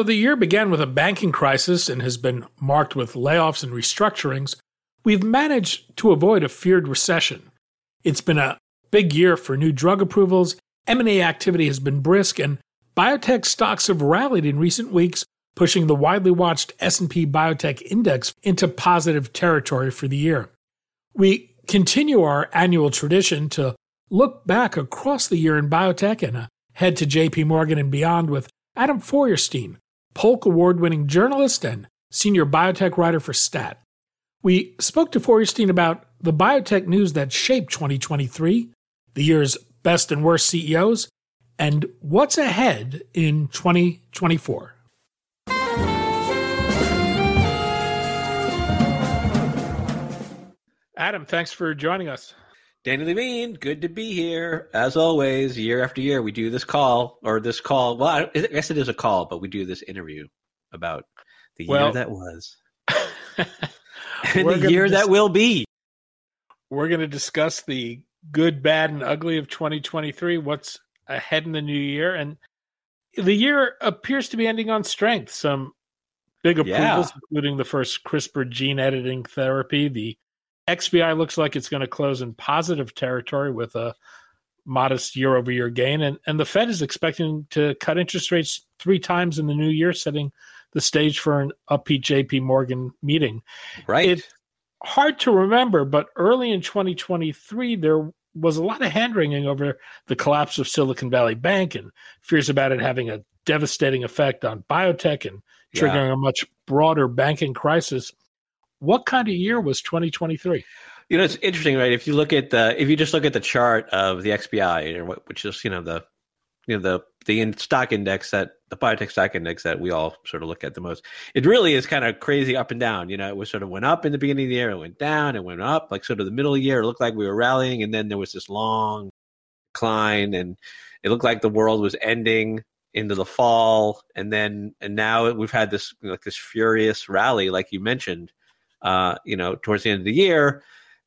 Though the year began with a banking crisis and has been marked with layoffs and restructurings, we've managed to avoid a feared recession. It's been a big year for new drug approvals, M&A activity has been brisk, and biotech stocks have rallied in recent weeks, pushing the widely watched S&P Biotech Index into positive territory for the year. We continue our annual tradition to look back across the year in biotech and uh, head to JP Morgan and beyond with Adam Feuerstein, Polk Award winning journalist and senior biotech writer for STAT. We spoke to Feuerstein about the biotech news that shaped 2023, the year's best and worst CEOs, and what's ahead in 2024. Adam, thanks for joining us. Danny Levine, good to be here. As always, year after year, we do this call or this call. Well, I guess it is a call, but we do this interview about the well, year that was and the year dis- that will be. We're going to discuss the good, bad, and ugly of 2023, what's ahead in the new year. And the year appears to be ending on strength. Some big approvals, yeah. including the first CRISPR gene editing therapy, the XBI looks like it's going to close in positive territory with a modest year over year gain. And, and the Fed is expecting to cut interest rates three times in the new year, setting the stage for an upbeat JP Morgan meeting. Right. It's hard to remember, but early in 2023, there was a lot of hand wringing over the collapse of Silicon Valley Bank and fears about it having a devastating effect on biotech and triggering yeah. a much broader banking crisis. What kind of year was 2023? You know, it's interesting, right? If you look at the, if you just look at the chart of the XBI, which is you know the, you know the the stock index that the biotech stock index that we all sort of look at the most, it really is kind of crazy up and down. You know, it was sort of went up in the beginning of the year, it went down, it went up, like sort of the middle of the year, it looked like we were rallying, and then there was this long decline, and it looked like the world was ending into the fall, and then and now we've had this like this furious rally, like you mentioned uh, you know, towards the end of the year.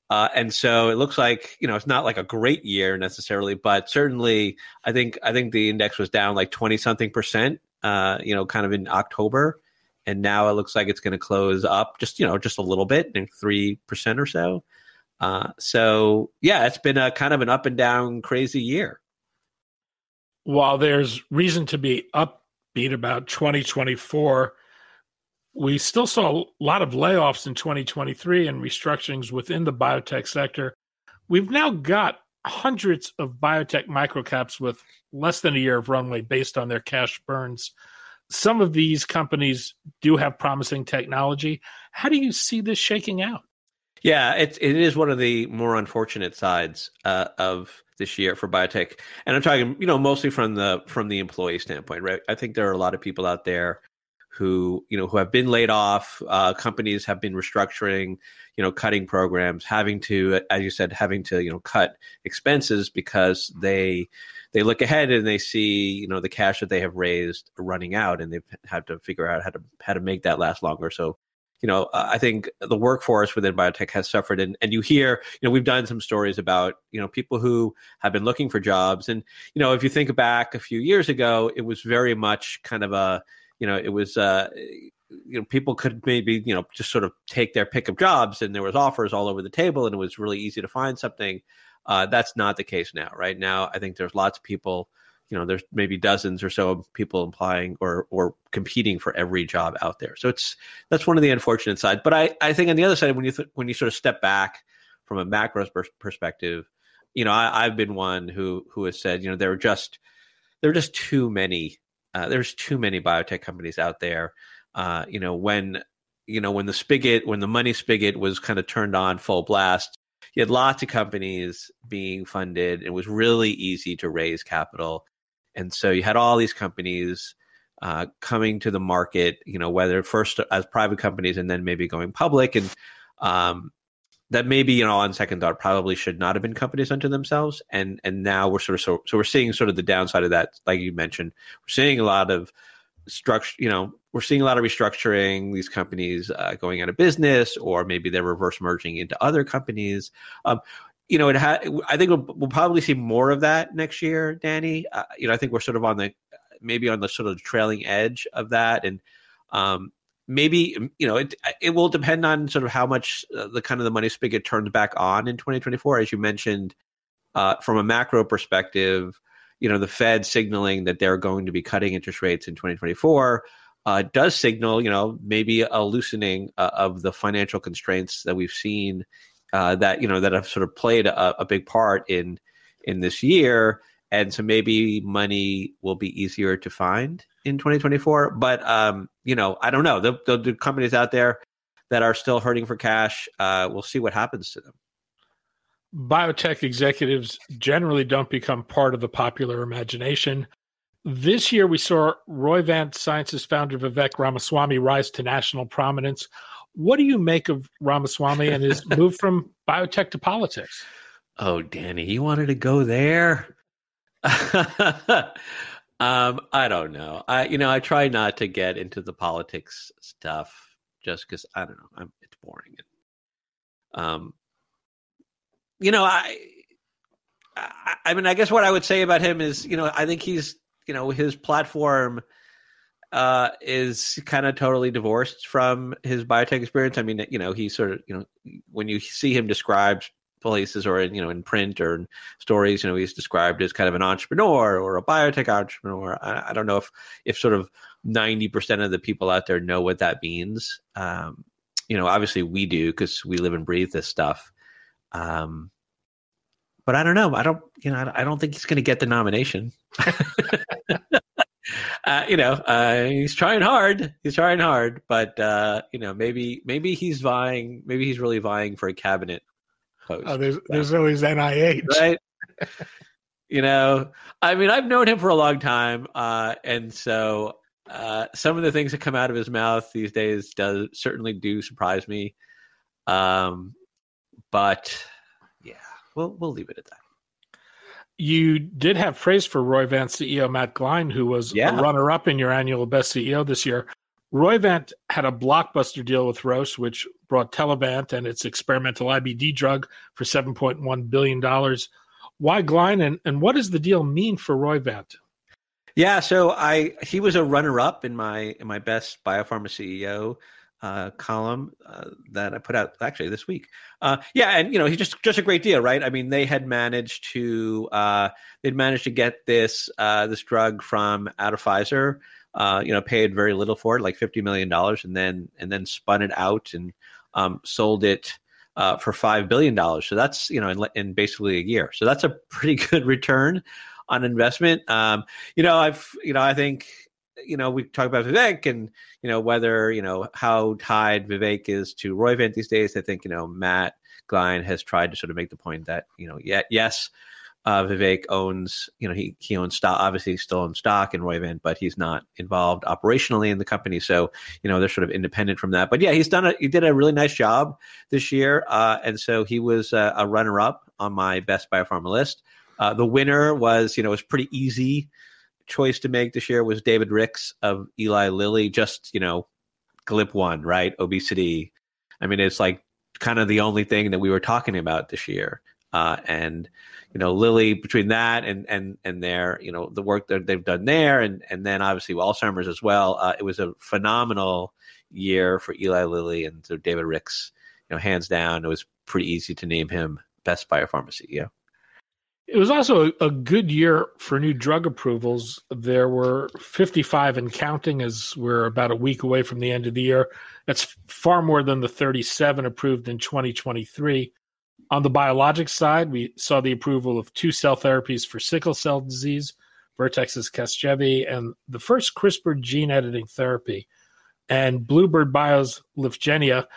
Uh, and so it looks like you know it's not like a great year necessarily, but certainly I think I think the index was down like twenty something percent, uh, you know, kind of in October, and now it looks like it's going to close up just you know just a little bit, three percent or so. Uh, so yeah, it's been a kind of an up and down crazy year. While there's reason to be upbeat about 2024, we still saw a lot of layoffs in 2023 and restructurings within the biotech sector. We've now got hundreds of biotech microcaps with less than a year of runway based on their cash burns. Some of these companies do have promising technology. How do you see this shaking out? Yeah, it it is one of the more unfortunate sides uh, of this year for biotech, and I'm talking, you know, mostly from the from the employee standpoint, right? I think there are a lot of people out there who you know who have been laid off. Uh, companies have been restructuring, you know, cutting programs, having to, as you said, having to you know cut expenses because they they look ahead and they see you know the cash that they have raised running out, and they've had to figure out how to how to make that last longer. So. You know, I think the workforce within biotech has suffered, and, and you hear, you know, we've done some stories about, you know, people who have been looking for jobs, and you know, if you think back a few years ago, it was very much kind of a, you know, it was, uh, you know, people could maybe, you know, just sort of take their pick of jobs and there was offers all over the table and it was really easy to find something. Uh, that's not the case now. Right now, I think there's lots of people, you know, there's maybe dozens or so of people applying or, or competing for every job out there. So it's, that's one of the unfortunate sides. But I, I think on the other side, when you, th- when you sort of step back from a macro perspective, you know, I, I've been one who, who has said, you know, there are just, there are just too many uh, there's too many biotech companies out there. Uh, you know, when you know when the spigot, when the money spigot was kind of turned on full blast, you had lots of companies being funded. It was really easy to raise capital. and so you had all these companies uh, coming to the market. You know, whether first as private companies and then maybe going public, and um, that maybe you know on second thought probably should not have been companies unto themselves. And and now we're sort of so, so we're seeing sort of the downside of that like you mentioned. We're seeing a lot of structure you know we're seeing a lot of restructuring these companies uh, going out of business or maybe they're reverse merging into other companies. Um, you know it ha- i think we'll, we'll, probably see more of that next year danny. Uh, you know i think we're sort of on the maybe on the sort of trailing edge of that. And um, maybe um, you know it it will depend on sort of how much uh, the kind of the money spigot turns back on in 2024 as you mentioned uh, from a macro perspective you know the fed signaling that they're going to be cutting interest rates in 2024 uh, does signal you know maybe a loosening uh, of the financial constraints that we've seen uh, that you know that have sort of played a, a big part in in this year and so maybe money will be easier to find in 2024. But um, you know, I don't know. The, the, the, companies out there that are still hurting for cash, uh, we'll see what happens to them. Biotech executives generally don't become part of the popular imagination. This year, we saw Roy Roivant Sciences founder Vivek Ramaswamy rise to national prominence. What do you make of Ramaswamy and his move from biotech to politics? Oh, Danny, you wanted to go there? Um, I don't know. I you know I try not to get into the politics stuff just because I don't know. I'm, it's boring. Um, you know I, I I mean I guess what I would say about him is you know I think he's you know his platform uh, is kind of totally divorced from his biotech experience. I mean, you know, he sort of, you know, when you see him described places or in, you know in print or in stories you know he's described as kind of an entrepreneur or a biotech entrepreneur. I, I don't know if if sort of 90% of the people out there know what that means. Um, you know obviously we do because we live and breathe this stuff. Um, but i don't know. I don't you know i don't think he's going to get the nomination. Uh, you know, uh, he's trying hard. He's trying hard, but uh, you know, maybe maybe he's vying. Maybe he's really vying for a cabinet post. Oh, there's there's always NIH, right? you know, I mean, I've known him for a long time, uh, and so uh, some of the things that come out of his mouth these days does certainly do surprise me. Um, but yeah, we'll we'll leave it at that. You did have praise for Roivant CEO Matt Gline, who was yeah. a runner-up in your annual Best CEO this year. Roivant had a blockbuster deal with Roche, which brought Telavant and its experimental IBD drug for $7.1 billion. Why Gline, and, and what does the deal mean for Roivant? Yeah, so I he was a runner up in my in my best biopharma CEO uh, column uh, that I put out actually this week. Uh, yeah, and you know he's just just a great deal, right? I mean, they had managed to uh, they'd managed to get this uh, this drug from out of Pfizer uh, you know, paid very little for it, like fifty million dollars, and then and then spun it out and um, sold it uh, for five billion dollars. So that's you know in, in, basically a year. So that's a pretty good return on investment. Um, you know, I've you know I think you know we talk about Vivek and you know whether you know how tied Vivek is to Roivant these days. I think you know Matt Gline has tried to sort of make the point that you know yeah yes uh, Vivek owns, you know, he, he owns stock, obviously he still owns stock in Roivant, but he's not involved operationally in the company. So, you know, they're sort of independent from that. But yeah, he's done a, he did a really nice job this year. Uh, and so he was a, a runner up on my best biopharma list. Uh, the winner was, you know, was pretty easy choice to make this year was David Ricks of Eli Lilly, just, you know, GLP one, right? Obesity. I mean, it's like kind of the only thing that we were talking about this year. Uh, and you know Lilly between that and and and their you know the work that they've done there and and then obviously Alzheimer's as well. Uh, it was a phenomenal year for Eli Lilly and so David Ricks. You know, hands down, it was pretty easy to name him best biopharma CEO. It was also a, a good year for new drug approvals. There were 55 and counting as we're about a week away from the end of the year. That's far more than the 37 approved in 2023. On the biologic side, we saw the approval of two cell therapies for sickle cell disease, Vertex's Casgevy, and the first CRISPR gene editing therapy, and Bluebird Bio's Lyfgenia.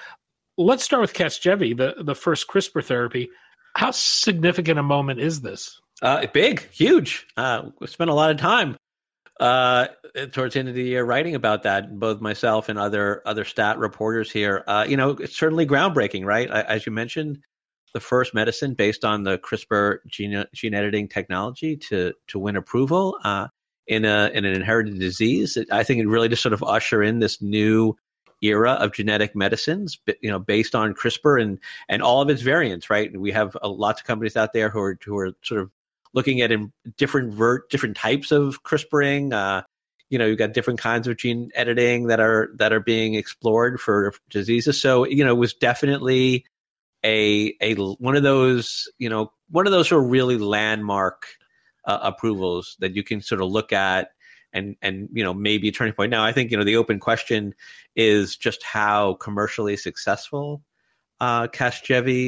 Let's start with Casgevy, the, the first CRISPR therapy. How significant a moment is this? Uh, big, huge. Uh, we spent a lot of time uh, towards the end of the year writing about that. Both myself and other other stat reporters here. Uh, you know, it's certainly groundbreaking, right? As you mentioned, the first medicine based on the CRISPR gene, gene editing technology to to win approval uh, in a in an inherited disease. I think it really just sort of usher in this new era of genetic medicines, you know, based on CRISPR and and all of its variants. Right, we have uh, lots of companies out there who are who are sort of looking at different ver- different types of CRISPRing. Uh, you know, you've got different kinds of gene editing that are that are being explored for diseases. So, you know, it was definitely a a one of those, you know, one of those sort of really landmark uh, approvals that you can sort of look at and and you know maybe a turning point. Now, I think you know the open question is just how commercially successful uh,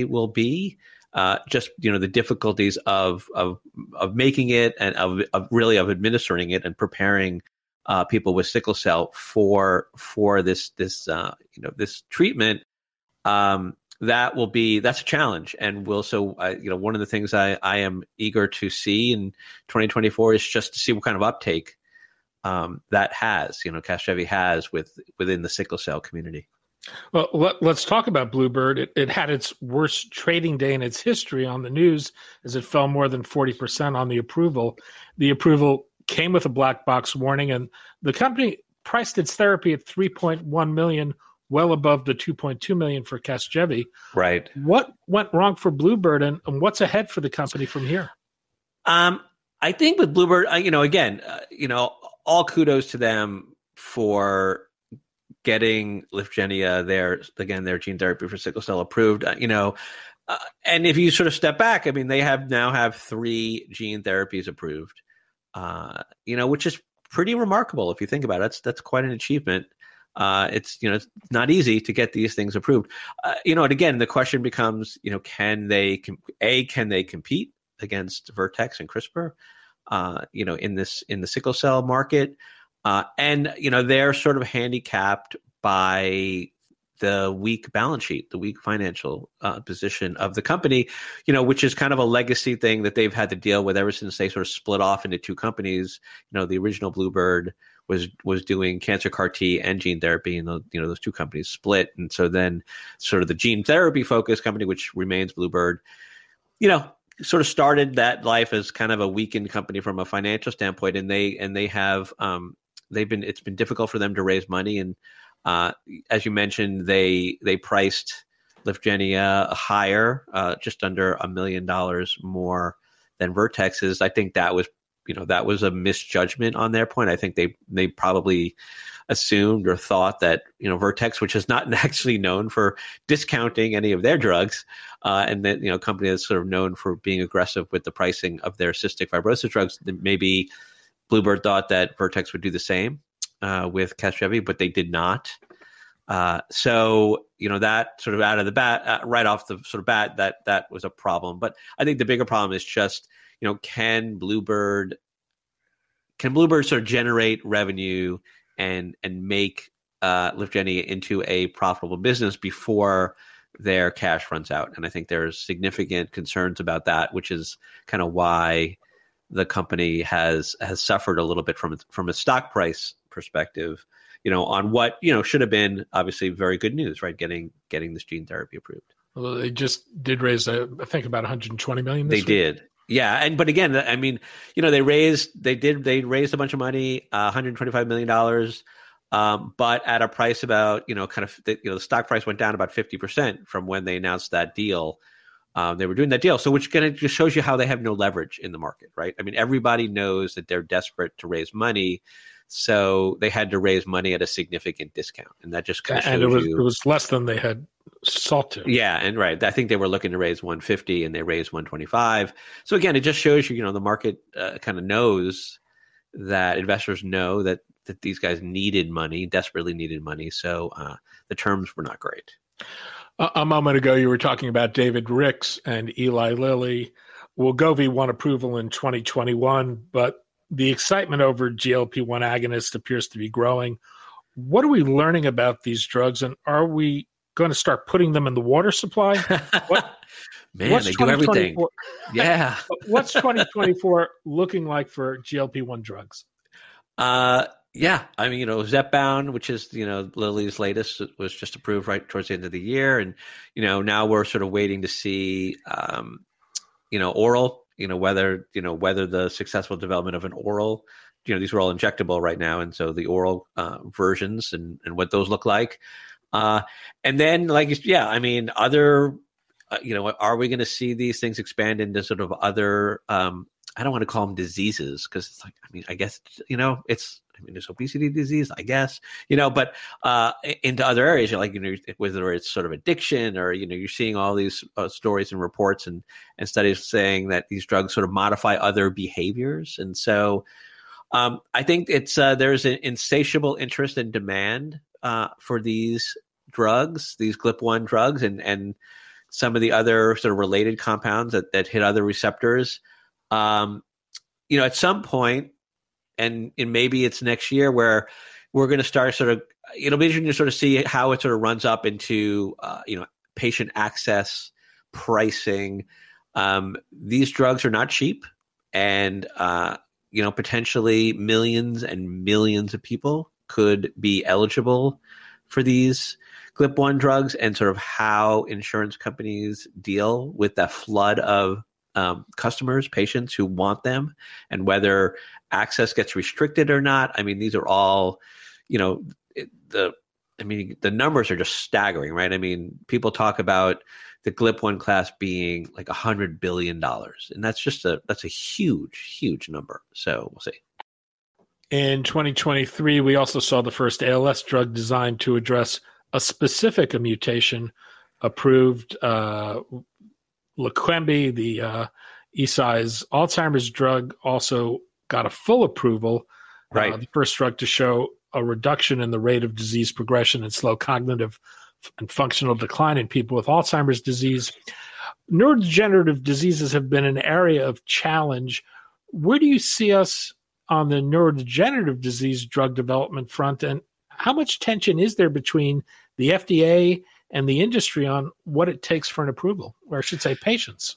will be. Uh, just you know the difficulties of of of making it and of, of really of administering it and preparing uh, people with sickle cell for for this this uh, you know this treatment. Um, that will be that's a challenge and will so uh, you know one of the things I, I am eager to see in 2024 is just to see what kind of uptake um, that has you know Casgevy has with within the sickle cell community. Well, let, us talk about Bluebird. It, it, had its worst trading day in its history on the news as it fell more than 40% on the approval. The approval came with a black box warning, and the company priced its therapy at 3.1 million, well above the 2.2 million for Casgevy. Right. What went wrong for Bluebird, and, and what's ahead for the company from here? Um, I think with Bluebird, uh, you know, again, uh, you know, all kudos to them for getting Lyfgenia, their again their gene therapy for sickle cell approved. Uh, you know, uh, and if you sort of step back, I mean, they have now have three gene therapies approved. Uh, you know, which is pretty remarkable if you think about it. That's that's quite an achievement. Uh, it's you know it's not easy to get these things approved. Uh, you know, and again, the question becomes, you know, can they com- a can they compete against Vertex and CRISPR? Uh, you know, in this in the sickle cell market, uh, and you know they're sort of handicapped by the weak balance sheet, the weak financial uh, position of the company, you know, which is kind of a legacy thing that they've had to deal with ever since they sort of split off into two companies. You know, the original Bluebird was was doing cancer CAR T and gene therapy, and the, you know those two companies split, and so then sort of the gene therapy focused company, which remains Bluebird, you know, sort of started that life as kind of a weakened company from a financial standpoint, and they and they have um, they've been it's been difficult for them to raise money, and uh, as you mentioned, they they priced Lyfgenia higher, uh, just under a million dollars more than Vertex's. I think that was you know that was a misjudgment on their point. I think they they probably assumed or thought that you know Vertex, which is not actually known for discounting any of their drugs, uh, and that you know company that's sort of known for being aggressive with the pricing of their cystic fibrosis drugs, maybe Bluebird thought that Vertex would do the same uh, with Casgevy, but they did not. Uh, so you know that sort of out of the bat, uh, right off the sort of bat, that that was a problem. But I think the bigger problem is just you know can Bluebird can Bluebird sort of generate revenue and and make uh, Lyfgenia into a profitable business before their cash runs out. And I think there's significant concerns about that, which is kind of why the company has has suffered a little bit from from a stock price perspective. You know, on what you know should have been obviously very good news, right? Getting getting this gene therapy approved. They just did raise, I think, about 120 million. they week. did, yeah. And but again, I mean, you know, they raised, they did, they raised a bunch of money, uh, 125 million dollars, um, but at a price about, you know, kind of, the, you know, the stock price went down about 50 percent from when they announced that deal um, they were doing that deal. So, which kind of just shows you how they have no leverage in the market, right? I mean, everybody knows that they're desperate to raise money, so they had to raise money at a significant discount, and that just kind of and it was you, it was less than they had sought to. Yeah, and right, I think they were looking to raise 150, and they raised 125. So again, it just shows you, you know, the market uh, kind of knows that investors know that that these guys needed money, desperately needed money. So uh, the terms were not great. A moment ago, you were talking about David Ricks and Eli Lilly. Wegovy won approval in 2021, but the excitement over GLP 1 agonist appears to be growing. What are we learning about these drugs, and are we going to start putting them in the water supply? What, Man, they do everything. Yeah. what's 2024 looking like for GLP 1 drugs? Uh, yeah, I mean, you know, Zepbound, which is you know Lilly's latest, was just approved right towards the end of the year, and you know now we're sort of waiting to see, um, you know, oral, you know whether you know whether the successful development of an oral, you know, these are all injectable right now, and so the oral uh, versions and and what those look like, uh, and then like yeah, I mean, other, uh, you know, are we going to see these things expand into sort of other um, I don't want to call them diseases because it's like I mean I guess you know it's I mean there's obesity disease I guess you know but uh, into other areas you're like you know whether it's sort of addiction or you know you're seeing all these uh, stories and reports and and studies saying that these drugs sort of modify other behaviors and so um, I think it's uh, there's an insatiable interest and demand uh, for these drugs these GLP one drugs and and some of the other sort of related compounds that that hit other receptors um, you know, at some point, and, and maybe it's next year where we're going to start sort of, it'll be interesting to sort of see how it sort of runs up into, uh, you know, patient access, pricing. Um, these drugs are not cheap, and uh, you know, potentially millions and millions of people could be eligible for these GLP one drugs, and sort of how insurance companies deal with that flood of um, customers, patients who want them, and whether access gets restricted or not. I mean, these are all, you know, the. I mean, the numbers are just staggering, right? I mean, people talk about the GLP one class being like a hundred billion dollars, and that's just a that's a huge, huge number. So we'll see. In 2023, we also saw the first ALS drug designed to address a specific mutation approved uh, Leqembi, the uh, Eisai's Alzheimer's drug, also got a full approval. Uh, right. Uh, the first drug to show a reduction in the rate of disease progression and slow cognitive and functional decline in people with Alzheimer's disease. Neurodegenerative diseases have been an area of challenge. Where do you see us on the neurodegenerative disease drug development front, and how much tension is there between the FDA and the industry on what it takes for an approval, or I should say, patience.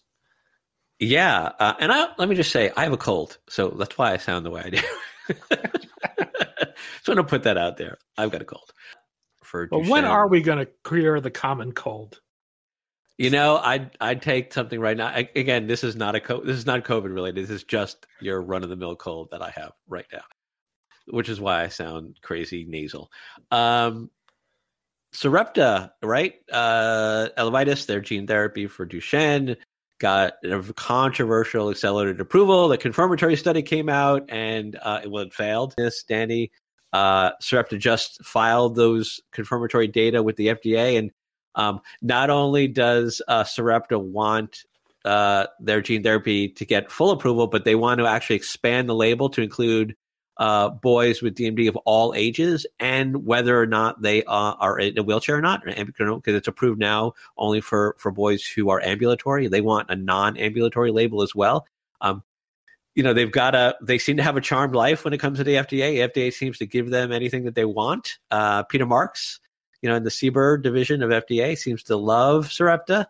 Yeah, uh, and I, let me just say, I have a cold, so that's why I sound the way I do. so I'm gonna put that out there. I've got a cold. For but when are we going to clear the common cold? You know, I'd I'd take something right now. I, again, this is not a co- this is not COVID related. This is just your run of the mill cold that I have right now, which is why I sound crazy nasal. Um, Sarepta, right? Uh, Elevidys, their gene therapy for Duchenne, got a controversial accelerated approval. The confirmatory study came out and uh, it, well, it failed. This, Danny, uh, Sarepta just filed those confirmatory data with the FDA. And um, not only does uh, Sarepta want uh, their gene therapy to get full approval, but they want to actually expand the label to include uh, boys with DMD of all ages and whether or not they uh, are in a wheelchair or not, because it's approved now only for, for boys who are ambulatory. They want a non ambulatory label as well. Um, you know, they've got a, they seem to have a charmed life when it comes to the FDA. FDA seems to give them anything that they want. Uh, Peter Marks, you know, in the CBER division of FDA, seems to love Sarepta.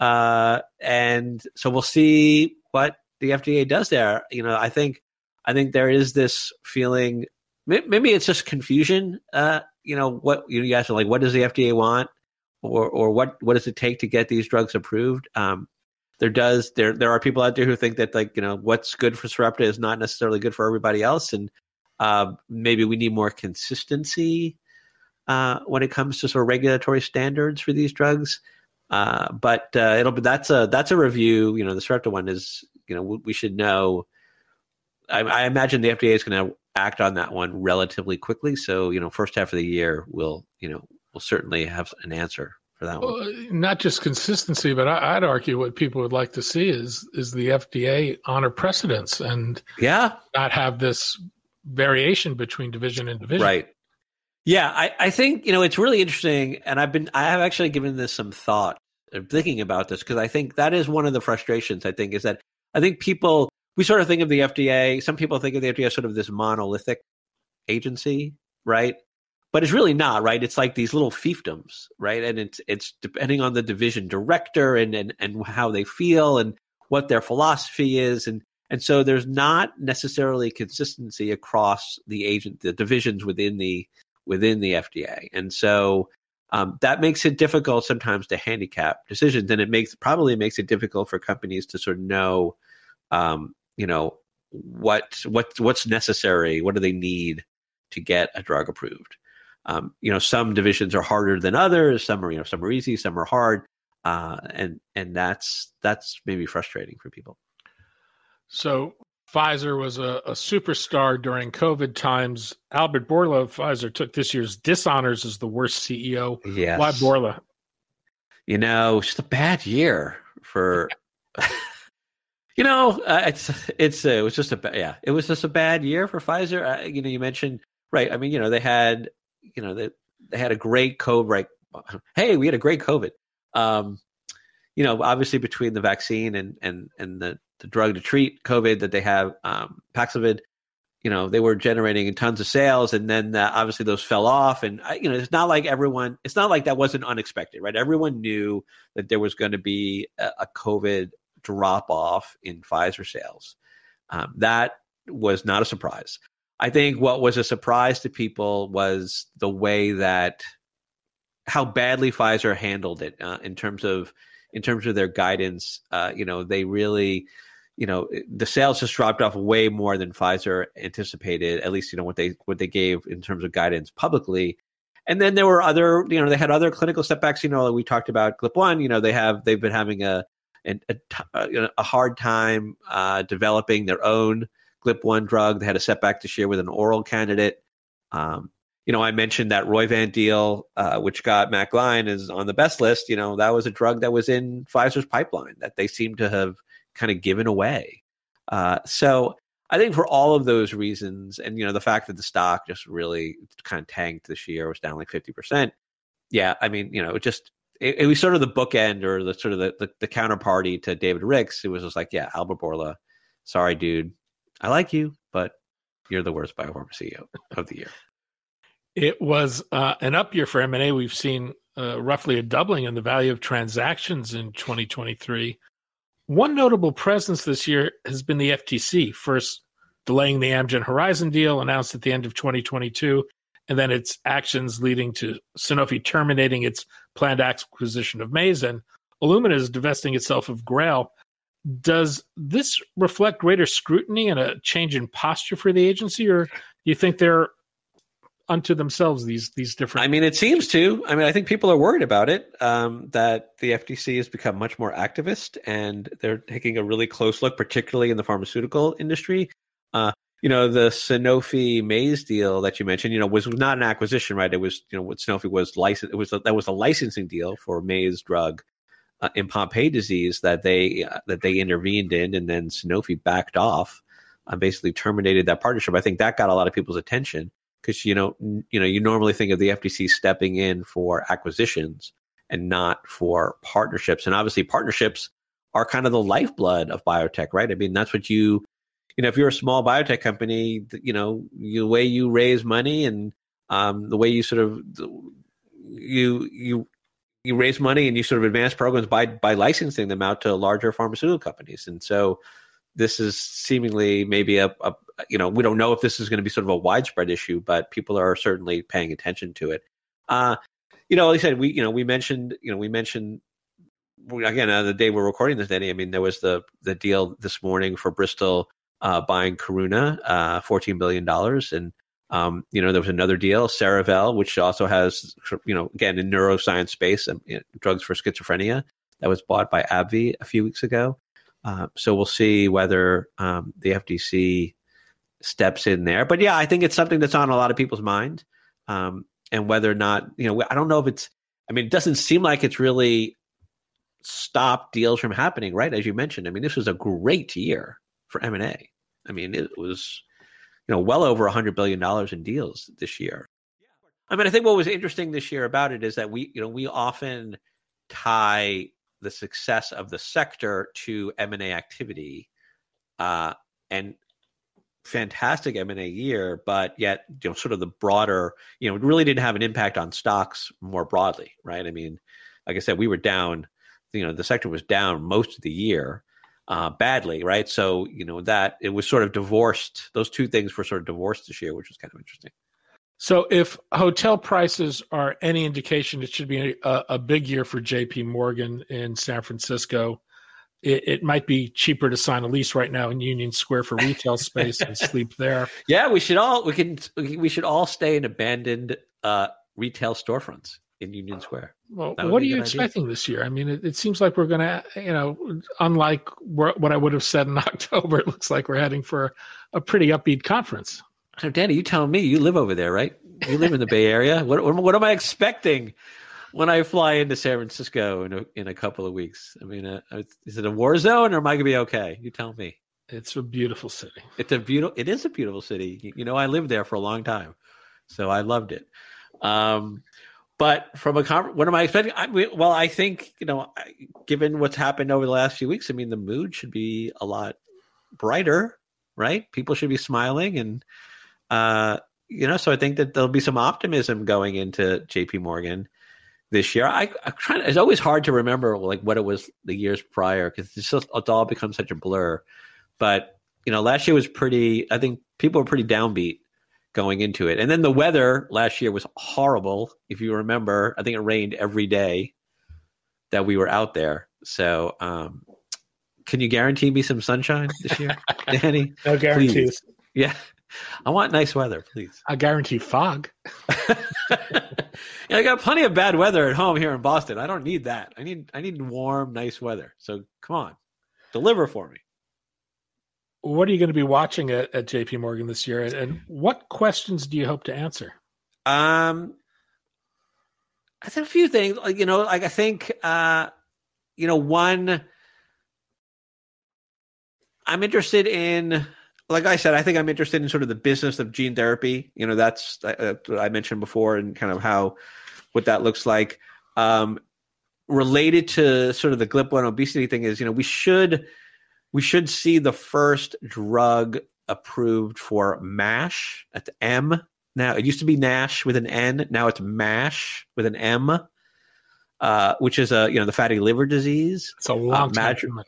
Uh, and so we'll see what the FDA does there. You know, I think I think there is this feeling. Maybe it's just confusion. Uh, you know what you, you ask, like, what does the FDA want, or or what what does it take to get these drugs approved? Um, there does there there are people out there who think that like you know what's good for Sarepta is not necessarily good for everybody else, and uh, maybe we need more consistency uh, when it comes to sort of regulatory standards for these drugs. Uh, but uh, it'll be that's a that's a review. You know, the Sarepta one is you know we, we should know I, I imagine the FDA is going to act on that one relatively quickly. So, you know, first half of the year, we'll, you know, we'll certainly have an answer for that well, one. Not just consistency, but I, would argue what people would like to see is is the FDA honor precedents and yeah, not have this variation between division and division. Right. Yeah, I, I think you know it's really interesting, and I've been I have actually given this some thought, and thinking about this because I think that is one of the frustrations. I think is that I think people we sort of think of the FDA. Some people think of the FDA as sort of this monolithic agency, right? but it's really not right. It's like these little fiefdoms, right? And it's it's depending on the division director and and and how they feel and what their philosophy is, and and so there's not necessarily consistency across the agent the divisions within the within the FDA, and so um, that makes it difficult sometimes to handicap decisions, and it makes probably makes it difficult for companies to sort of know, um, you know, what what what's necessary, what do they need to get a drug approved. Um, you know, some divisions are harder than others. Some are you know some are easy, some are hard, uh, and and that's that's maybe frustrating for people. So Pfizer was a, a, superstar during COVID times. Albert Bourla of Pfizer took this year's dishonors as the worst CEO. Yes. Why Bourla? You know, it's just a bad year for. you know, uh, it's it's uh, it was just a bad yeah, it was just a bad year for Pfizer. Uh, you know, you mentioned right. I mean, you know, they had you know they they had a great COVID. Right? Hey, we had a great COVID. Um, you know, obviously between the vaccine and and and the the drug to treat COVID that they have, um, Paxlovid, you know, they were generating tons of sales, and then uh, obviously those fell off. And you know, it's not like everyone, it's not like that wasn't unexpected, right? Everyone knew that there was going to be a, a COVID drop off in Pfizer sales. Um, that was not a surprise. I think what was a surprise to people was the way that how badly Pfizer handled it uh, in terms of in terms of their guidance. Uh, you know, they really you know the sales just dropped off way more than Pfizer anticipated. At least you know what they what they gave in terms of guidance publicly. And then there were other, you know, they had other clinical setbacks. You know, we talked about GLP one. You know, they have they've been having a a, a, a hard time uh, developing their own GLP one drug. They had a setback this year with an oral candidate. Um, you know, I mentioned that Roivant deal, uh, which got Matt Gline is on the best list. You know, that was a drug that was in Pfizer's pipeline that they seem to have kind of given away. Uh, so I think for all of those reasons, and you know the fact that the stock just really kind of tanked this year, was down like fifty percent. Yeah, I mean, you know, it just it, it, was sort of the bookend or the sort of the, the, the counterparty to David Ricks. It was just like, yeah, Albert Bourla, sorry, dude, I like you, but you're the worst biopharma CEO of the year. It was uh, an up year for M and A. We've seen uh, roughly a doubling in the value of transactions in 2023. One notable presence this year has been the FTC, first delaying the Amgen Horizon deal announced at the end of 2022, and then its actions leading to Sanofi terminating its planned acquisition of Maze and Illumina is divesting itself of Grail. Does this reflect greater scrutiny and a change in posture for the agency, or do you think they're unto themselves these these different i mean it seems to. I mean i think people are worried about it um, that the ftc has become much more activist and they're taking a really close look particularly in the pharmaceutical industry. Uh, you know the sanofi maze deal that you mentioned you know was not an acquisition right? It was you know what sanofi was licensed it was a, that was a licensing deal for maze drug uh, in pompe disease that they uh, that they intervened in and then sanofi backed off and uh, basically terminated that partnership. I think that got a lot of people's attention because you know you know you normally think of the FTC stepping in for acquisitions and not for partnerships, and obviously partnerships are kind of the lifeblood of biotech, right? I mean that's what you you know if you're a small biotech company, you know the way you raise money and um, the way you sort of you you you raise money and you sort of advance programs by by licensing them out to larger pharmaceutical companies, and so this is seemingly maybe a, a you know we don't know if this is going to be sort of a widespread issue, but people are certainly paying attention to it. Uh, you know, like I said, we you know we mentioned you know we mentioned again uh, the day we're recording this, Danny. I mean, there was the the deal this morning for Bristol uh, buying Karuna, uh, fourteen billion dollars, and um, you know there was another deal, Cerevel, which also has you know again in neuroscience space, um, you know, drugs for schizophrenia, that was bought by AbbVie a few weeks ago. Uh, so we'll see whether um, the FTC steps in there. But yeah, I think it's something that's on a lot of people's mind. Um, and whether or not, you know, I don't know if it's, I mean, it doesn't seem like it's really stopped deals from happening, right? As you mentioned, I mean, this was a great year for M&A. I mean, it was, you know, well over a hundred billion dollars in deals this year. I mean, I think what was interesting this year about it is that we, you know, we often tie the success of the sector to M&A activity. Uh, and fantastic M&A year, but yet, you know, sort of the broader, you know, it really didn't have an impact on stocks more broadly, right? I mean, like I said, we were down, you know, the sector was down most of the year uh, badly, right? So, you know, that it was sort of divorced. Those two things were sort of divorced this year, which was kind of interesting. So, if hotel prices are any indication, it should be a, a big year for JP Morgan in San Francisco it, it, might be cheaper to sign a lease right now in Union Square for retail space and sleep there. Yeah, we should all we can we should all stay in abandoned uh, retail storefronts in Union Square. Well, what are you expecting idea. this year? I mean, it, it seems like we're going to, you know, unlike what I would have said in October, it looks like we're heading for a pretty upbeat conference. So, Danny, you telling me you live over there, right? You live in the Bay Area. What, what, am I expecting? when I fly into San Francisco in a, in a couple of weeks? I mean, uh, is it a war zone or am I going to be okay? You tell me. It's a beautiful city. It's a beautiful. It is a beautiful city. You know, I lived there for a long time, so I loved it. Um, but from a what am I expecting? I, well, I think you know, given what's happened over the last few weeks, I mean, the mood should be a lot brighter, right? People should be smiling, and uh, you know, so I think that there'll be some optimism going into J.P. Morgan this year. I, I'm trying. It's always hard to remember like what it was the years prior because it's just it's all become such a blur. But you know, last year was pretty. I think people were pretty downbeat going into it, and then the weather last year was horrible. If you remember, I think it rained every day that we were out there. So, um, can you guarantee me some sunshine this year, Danny? no guarantees. Please. Yeah. I want nice weather, please. I guarantee fog. I got plenty of bad weather at home here in Boston. I don't need that. I need I need warm, nice weather. So come on, deliver for me. What are you going to be watching at, at JP Morgan this year, and what questions do you hope to answer? Um, I think a few things. Like you know, like I think, uh, you know, one. I'm interested in like I said, I think I'm interested in sort of the business of gene therapy. You know, that's uh, what I mentioned before, and kind of how what that looks like. Um, related to sort of the GLP-1 obesity thing is, you know, we should we should see the first drug approved for MASH at M. Now it used to be NASH with an N. Now it's MASH with an M, uh, which is a you know the fatty liver disease. It's a long uh, time.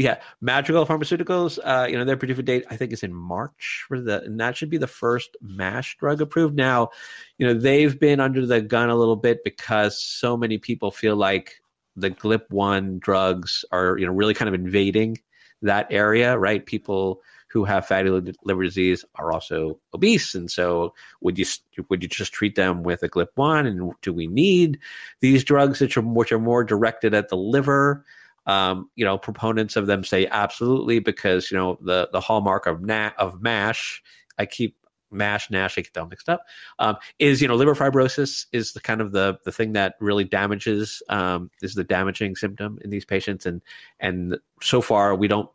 Yeah, Madrigal Pharmaceuticals, uh, you know, their PDUFA date I think is in March for the, and that should be the first MASH drug approved. Now, you know, they've been under the gun a little bit because so many people feel like the GLP one drugs are, you know, really kind of invading that area, right? People who have fatty liver disease are also obese, and so would you would you just treat them with a GLP one? And do we need these drugs which are which are more directed at the liver? Um, you know, proponents of them say absolutely because you know the the hallmark of na- of Mash. I keep Mash Nash. I get them mixed up. Um, is you know liver fibrosis is the kind of the the thing that really damages um, is the damaging symptom in these patients, and and so far we don't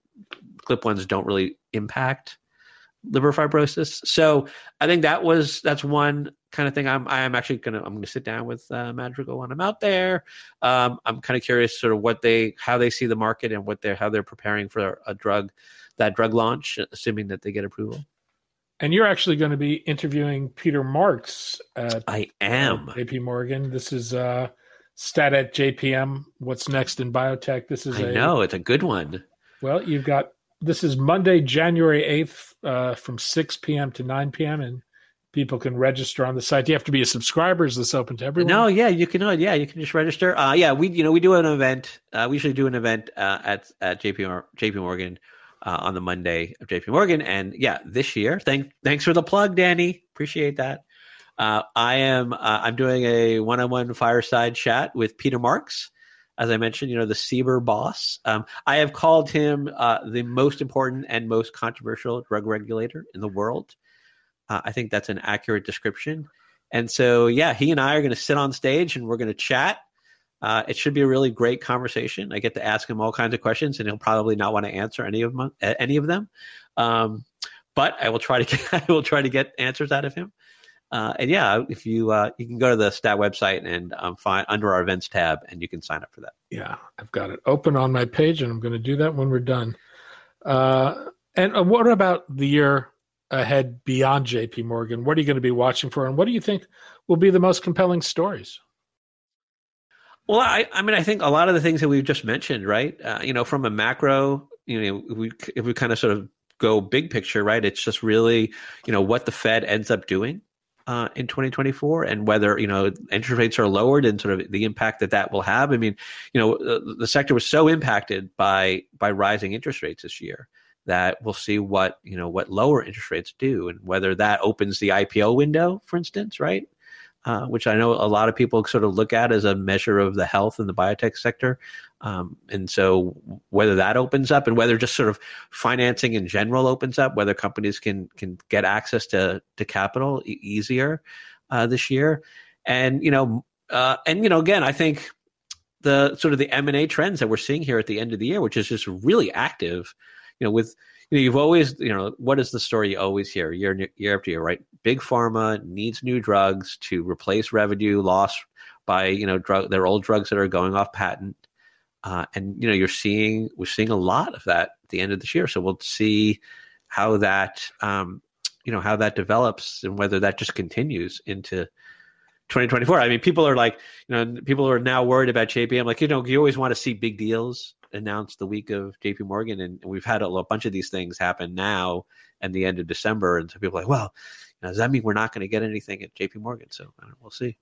GLP ones don't really impact liver fibrosis. So I think that was that's one kind of thing. I'm I'm actually gonna I'm gonna sit down with uh, Madrigal when I'm out there. Um, I'm kind of curious, sort of what they how they see the market and what they're how they're preparing for a drug that drug launch, assuming that they get approval. And you're actually going to be interviewing Peter Marks at I am JP Morgan. This is uh, stat at JPM. What's next in biotech? This is I a, know it's a good one. Well, you've got this is Monday, January 8th uh, from 6 p.m. to 9 p.m. And people can register on the site. Do you have to be a subscriber? Is this open to everyone? No, yeah, you can. Uh, yeah, you can just register. Uh, yeah, we you know we do an event. Uh, we usually do an event uh, at at JP JP Morgan uh, on the Monday of JP Morgan, and yeah, this year. Thank thanks for the plug, Danny. Appreciate that. Uh, I am I'm doing a one on one fireside chat with Peter Marks as I mentioned, you know, the CBER boss. Um, I have called him uh, the most important and most controversial drug regulator in the world. Uh, I think that's an accurate description. And so, yeah, he and I are going to sit on stage and we're going to chat. Uh, it should be a really great conversation. I get to ask him all kinds of questions, and he'll probably not want to answer any of them. Any of them, um, but I will try to get, I will try to get answers out of him. Uh, and yeah, if you uh, you can go to the stat website and um, find under our events tab, and you can sign up for that. Yeah, I've got it open on my page, and I'm going to do that when we're done. Uh, and uh, what about the year ahead beyond JP Morgan? What are you going to be watching for? And what do you think will be the most compelling stories? Well, I, I mean, I think a lot of the things that we've just mentioned, right? Uh, you know, from a macro, you know, we, if we kind of sort of go big picture, right? It's just really, you know, what the Fed ends up doing uh, in 2024 and whether you know interest rates are lowered and sort of the impact that that will have. I mean, you know, the, the sector was so impacted by by rising interest rates this year that we'll see what you know what lower interest rates do and whether that opens the IPO window, for instance, right? Uh, which I know a lot of people sort of look at as a measure of the health in the biotech sector. Um, and so whether that opens up and whether just sort of financing in general opens up, whether companies can can get access to to capital e- easier uh, this year, and you know, uh, and you know, again, I think the sort of the M and A trends that we're seeing here at the end of the year, which is just really active, you know, with you know, you've always, you know, what is the story you always hear year year after year, right? Big pharma needs new drugs to replace revenue lost by you know drug their old drugs that are going off patent. Uh, and you know you're seeing we're seeing a lot of that at the end of this year. So we'll see how that um, you know how that develops and whether that just continues into 2024. I mean, people are like, you know, people are now worried about JP. I'm like, you know, you always want to see big deals announced the week of JP Morgan, and we've had a, a bunch of these things happen now and the end of December, and so people are like, well, you know, does that mean we're not going to get anything at JP Morgan? So we'll see.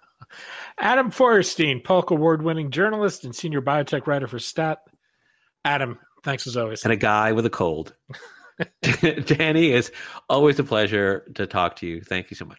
Adam Feuerstein, Polk Award winning journalist and senior biotech writer for Stat. Adam, thanks as always. And a guy with a cold. Danny, it's always a pleasure to talk to you. Thank you so much.